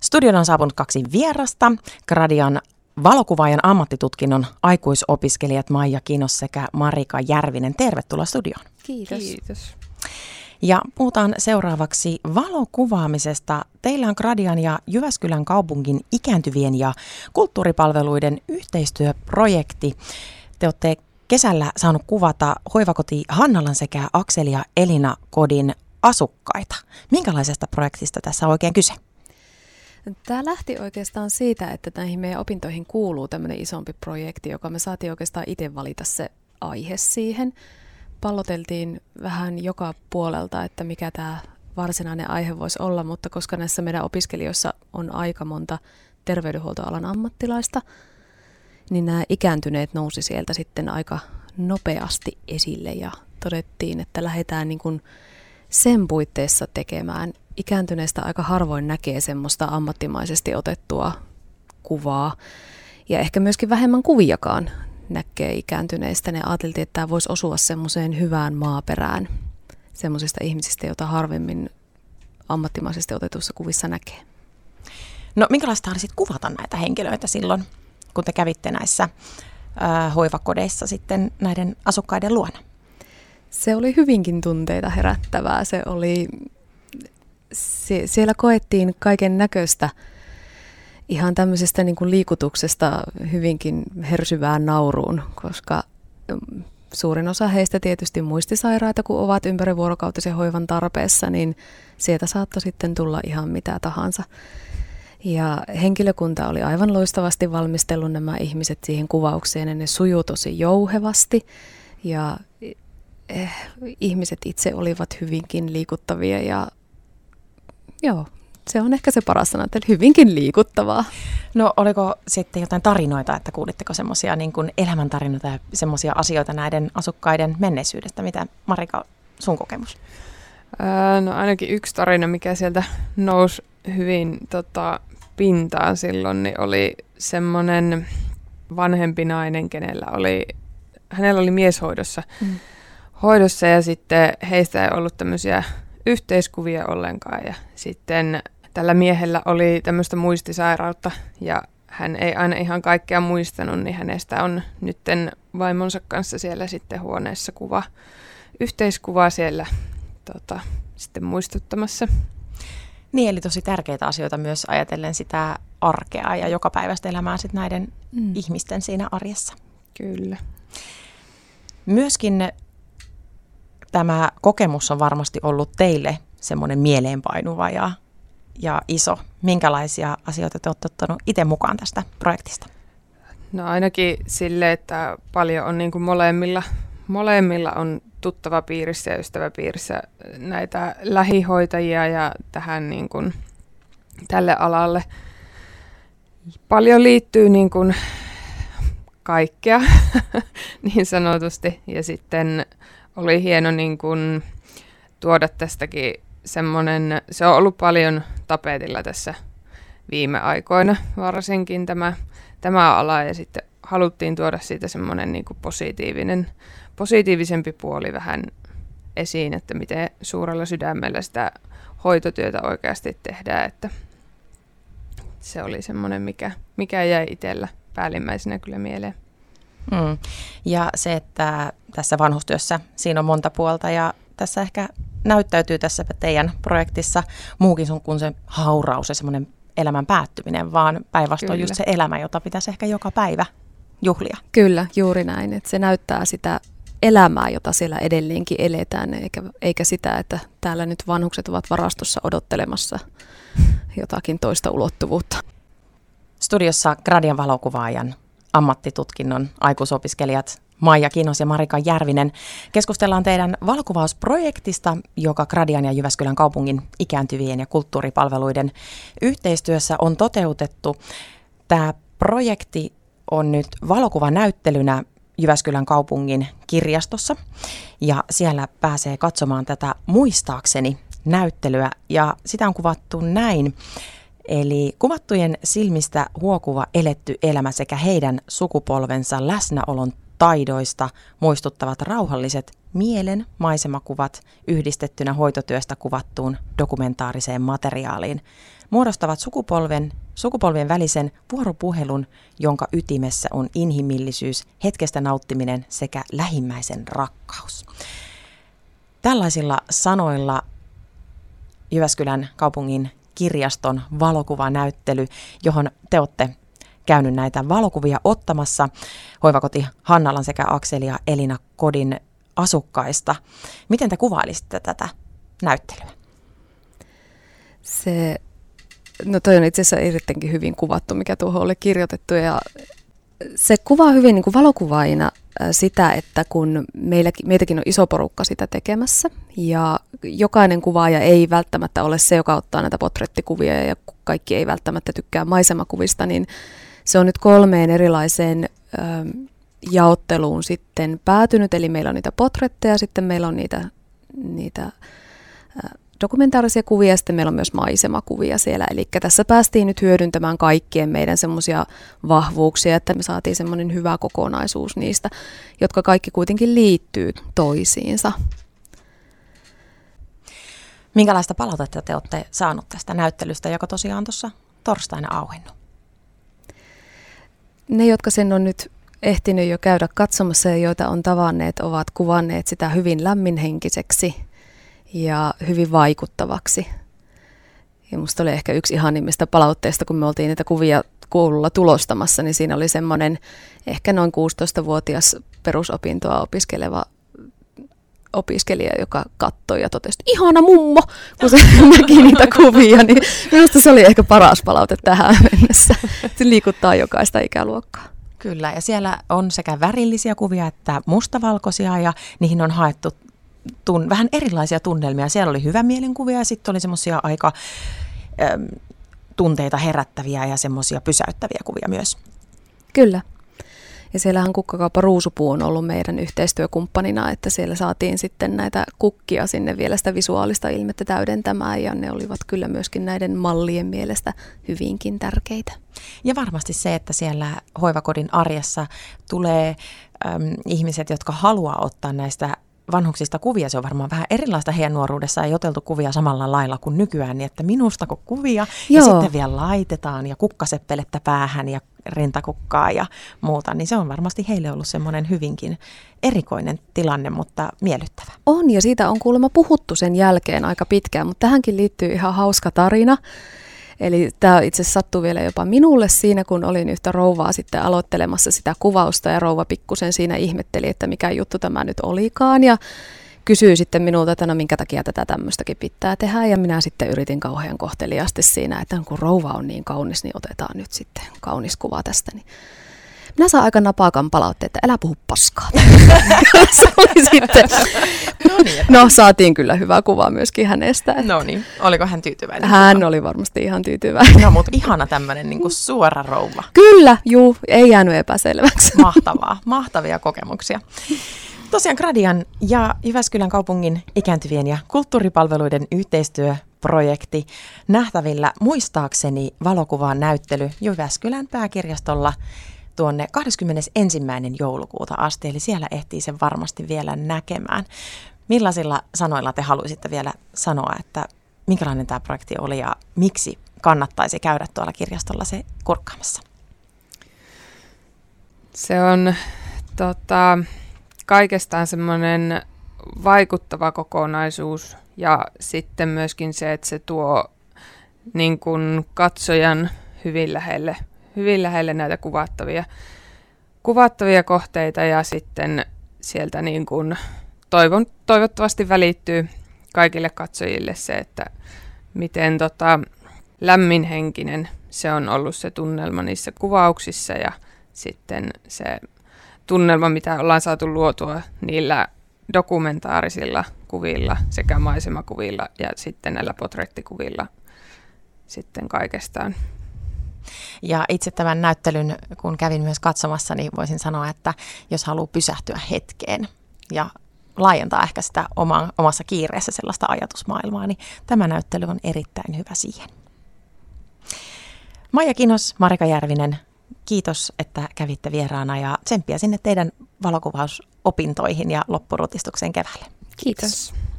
Studion on saapunut kaksi vierasta. Gradian valokuvaajan ammattitutkinnon aikuisopiskelijat Maija Kinos sekä Marika Järvinen. Tervetuloa studioon. Kiitos. Kiitos. Ja puhutaan seuraavaksi valokuvaamisesta. Teillä on Gradian ja Jyväskylän kaupungin ikääntyvien ja kulttuuripalveluiden yhteistyöprojekti. Te olette kesällä saanut kuvata hoivakoti Hannalan sekä Akseli ja Elina kodin asukkaita. Minkälaisesta projektista tässä on oikein kyse? Tämä lähti oikeastaan siitä, että näihin meidän opintoihin kuuluu tämmöinen isompi projekti, joka me saatiin oikeastaan itse valita se aihe siihen. Palloteltiin vähän joka puolelta, että mikä tämä varsinainen aihe voisi olla, mutta koska näissä meidän opiskelijoissa on aika monta terveydenhuoltoalan ammattilaista, niin nämä ikääntyneet nousi sieltä sitten aika nopeasti esille ja todettiin, että lähdetään niin kuin sen puitteissa tekemään. Ikääntyneestä aika harvoin näkee semmoista ammattimaisesti otettua kuvaa ja ehkä myöskin vähemmän kuviakaan näkee ikääntyneistä. Ne ajateltiin, että tämä voisi osua semmoiseen hyvään maaperään semmoisista ihmisistä, joita harvemmin ammattimaisesti otetussa kuvissa näkee. No minkälaista oli sitten kuvata näitä henkilöitä silloin, kun te kävitte näissä äh, hoivakodeissa sitten näiden asukkaiden luona? Se oli hyvinkin tunteita herättävää. Se oli, sie, siellä koettiin kaiken näköistä ihan tämmöisestä niin kuin liikutuksesta hyvinkin hersyvään nauruun, koska mm, suurin osa heistä tietysti muistisairaita, kun ovat ympärivuorokautisen hoivan tarpeessa, niin sieltä saattoi sitten tulla ihan mitä tahansa. Ja henkilökunta oli aivan loistavasti valmistellut nämä ihmiset siihen kuvaukseen ja ne sujuu tosi jouhevasti. Ja eh, ihmiset itse olivat hyvinkin liikuttavia ja joo, se on ehkä se paras sana, että hyvinkin liikuttavaa. No oliko sitten jotain tarinoita, että kuulitteko semmoisia niin kuin elämäntarinoita ja semmoisia asioita näiden asukkaiden menneisyydestä? Mitä Marika, sun kokemus? Öö, no ainakin yksi tarina, mikä sieltä nousi hyvin tota, pintaan silloin, niin oli semmoinen vanhempi nainen, kenellä oli, hänellä oli mieshoidossa mm. hoidossa ja sitten heistä ei ollut tämmöisiä yhteiskuvia ollenkaan ja sitten tällä miehellä oli tämmöistä muistisairautta ja hän ei aina ihan kaikkea muistanut, niin hänestä on nytten vaimonsa kanssa siellä sitten huoneessa kuva, yhteiskuvaa siellä tota, sitten muistuttamassa. Niin, eli tosi tärkeitä asioita myös ajatellen sitä arkea ja joka päivästä elämää sitten näiden mm. ihmisten siinä arjessa. Kyllä. Myöskin tämä kokemus on varmasti ollut teille semmoinen mieleenpainuva ja, ja iso. Minkälaisia asioita te olette ottanut itse mukaan tästä projektista? No ainakin sille, että paljon on niin kuin molemmilla, molemmilla on tuttava piirissä ja ystäväpiirissä näitä lähihoitajia ja tähän niin kuin, tälle alalle. Paljon liittyy niin kuin kaikkea niin sanotusti ja sitten oli hieno niin kuin tuoda tästäkin semmoinen, se on ollut paljon tapetilla tässä viime aikoina varsinkin tämä, tämä ala ja sitten haluttiin tuoda siitä semmoinen niin positiivinen positiivisempi puoli vähän esiin, että miten suurella sydämellä sitä hoitotyötä oikeasti tehdään, että se oli semmoinen, mikä, mikä jäi itsellä päällimmäisenä kyllä mieleen. Mm. Ja se, että tässä vanhustyössä siinä on monta puolta ja tässä ehkä näyttäytyy tässä teidän projektissa muukin sun kuin se hauraus ja semmoinen elämän päättyminen, vaan päinvastoin just se elämä, jota pitäisi ehkä joka päivä juhlia. Kyllä, juuri näin. Että se näyttää sitä elämää, jota siellä edelleenkin eletään, eikä, eikä sitä, että täällä nyt vanhukset ovat varastossa odottelemassa jotakin toista ulottuvuutta. Studiossa Gradian valokuvaajan ammattitutkinnon aikuisopiskelijat Maija Kinos ja Marika Järvinen. Keskustellaan teidän valokuvausprojektista, joka Gradian ja Jyväskylän kaupungin ikääntyvien ja kulttuuripalveluiden yhteistyössä on toteutettu. Tämä projekti on nyt valokuvanäyttelynä Jyväskylän kaupungin kirjastossa ja siellä pääsee katsomaan tätä muistaakseni näyttelyä ja sitä on kuvattu näin. Eli kuvattujen silmistä huokuva eletty elämä sekä heidän sukupolvensa läsnäolon taidoista muistuttavat rauhalliset mielen maisemakuvat yhdistettynä hoitotyöstä kuvattuun dokumentaariseen materiaaliin muodostavat sukupolven, sukupolvien välisen vuoropuhelun, jonka ytimessä on inhimillisyys, hetkestä nauttiminen sekä lähimmäisen rakkaus. Tällaisilla sanoilla Jyväskylän kaupungin kirjaston valokuvanäyttely, johon te olette käynyt näitä valokuvia ottamassa hoivakoti Hannalan sekä Akseli ja Elina Kodin asukkaista. Miten te kuvailisitte tätä näyttelyä? Se, no toi on itse asiassa erittäinkin hyvin kuvattu, mikä tuohon oli kirjoitettu ja se kuvaa hyvin niin kuin valokuvaina sitä, että kun meilläkin, meitäkin on iso porukka sitä tekemässä ja jokainen kuvaaja ei välttämättä ole se, joka ottaa näitä potrettikuvia ja kaikki ei välttämättä tykkää maisemakuvista, niin se on nyt kolmeen erilaiseen ö, jaotteluun sitten päätynyt, eli meillä on niitä potretteja, sitten meillä on niitä, niitä dokumentaarisia kuvia, sitten meillä on myös maisemakuvia siellä. Eli tässä päästiin nyt hyödyntämään kaikkien meidän semmoisia vahvuuksia, että me saatiin semmoinen hyvä kokonaisuus niistä, jotka kaikki kuitenkin liittyy toisiinsa. Minkälaista palautetta te olette saanut tästä näyttelystä, joka tosiaan tuossa torstaina auennut? Ne, jotka sen on nyt ehtinyt jo käydä katsomassa ja joita on tavanneet, ovat kuvanneet sitä hyvin lämminhenkiseksi ja hyvin vaikuttavaksi. Ja musta oli ehkä yksi ihanimmista palautteista, kun me oltiin niitä kuvia koululla tulostamassa, niin siinä oli semmoinen ehkä noin 16-vuotias perusopintoa opiskeleva opiskelija, joka katsoi ja totesi, että ihana mummo, kun se näki niitä kuvia, niin minusta se oli ehkä paras palaute tähän mennessä. Se liikuttaa jokaista ikäluokkaa. Kyllä, ja siellä on sekä värillisiä kuvia että mustavalkoisia, ja niihin on haettu tun, vähän erilaisia tunnelmia. Siellä oli hyvä mielenkuvia ja sitten oli semmoisia aika äm, tunteita herättäviä ja semmoisia pysäyttäviä kuvia myös. Kyllä. Ja siellähän kukkakauppa Ruusupuu on ollut meidän yhteistyökumppanina, että siellä saatiin sitten näitä kukkia sinne vielä sitä visuaalista ilmettä täydentämään ja ne olivat kyllä myöskin näiden mallien mielestä hyvinkin tärkeitä. Ja varmasti se, että siellä hoivakodin arjessa tulee äm, ihmiset, jotka haluaa ottaa näistä vanhuksista kuvia, se on varmaan vähän erilaista heidän nuoruudessa ei oteltu kuvia samalla lailla kuin nykyään, niin että minusta kun kuvia Joo. ja sitten vielä laitetaan ja kukkaseppelettä päähän ja rintakukkaa ja muuta, niin se on varmasti heille ollut semmoinen hyvinkin erikoinen tilanne, mutta miellyttävä. On ja siitä on kuulemma puhuttu sen jälkeen aika pitkään, mutta tähänkin liittyy ihan hauska tarina. Eli tämä itse sattui vielä jopa minulle siinä, kun olin yhtä rouvaa sitten aloittelemassa sitä kuvausta ja rouva pikkusen siinä ihmetteli, että mikä juttu tämä nyt olikaan ja kysyi sitten minulta, että no minkä takia tätä tämmöistäkin pitää tehdä ja minä sitten yritin kauhean kohteliaasti siinä, että kun rouva on niin kaunis, niin otetaan nyt sitten kaunis kuva tästä. Niin minä saan aika napakan palautteen, että älä puhu paskaa. se oli sitten. No, niin, no saatiin kyllä hyvä kuva myöskin hänestä. No niin, oliko hän tyytyväinen? Hän kuva? oli varmasti ihan tyytyväinen. No mutta ihana tämmöinen niin suora rouva. Kyllä, juu, ei jäänyt epäselväksi. Mahtavaa, mahtavia kokemuksia. Tosiaan Gradian ja Jyväskylän kaupungin ikääntyvien ja kulttuuripalveluiden yhteistyöprojekti nähtävillä muistaakseni valokuvaan näyttely Jyväskylän pääkirjastolla tuonne 21. joulukuuta asti, eli siellä ehtii sen varmasti vielä näkemään. Millaisilla sanoilla te haluaisitte vielä sanoa, että minkälainen tämä projekti oli ja miksi kannattaisi käydä tuolla kirjastolla se kurkkaamassa? Se on tota, kaikestaan semmoinen vaikuttava kokonaisuus ja sitten myöskin se, että se tuo niin kuin katsojan hyvin lähelle hyvin lähelle näitä kuvattavia, kuvattavia kohteita ja sitten sieltä niin kuin toivon, toivottavasti välittyy kaikille katsojille se, että miten tota, lämminhenkinen se on ollut se tunnelma niissä kuvauksissa ja sitten se tunnelma, mitä ollaan saatu luotua niillä dokumentaarisilla kuvilla sekä maisemakuvilla ja sitten näillä potrettikuvilla sitten kaikestaan. Ja itse tämän näyttelyn, kun kävin myös katsomassa, niin voisin sanoa, että jos haluaa pysähtyä hetkeen ja laajentaa ehkä sitä oma, omassa kiireessä sellaista ajatusmaailmaa, niin tämä näyttely on erittäin hyvä siihen. Maija Kinos, Marika Järvinen, kiitos, että kävitte vieraana ja tsemppiä sinne teidän valokuvaus opintoihin ja loppurutistukseen keväälle. Kiitos. Kiitos.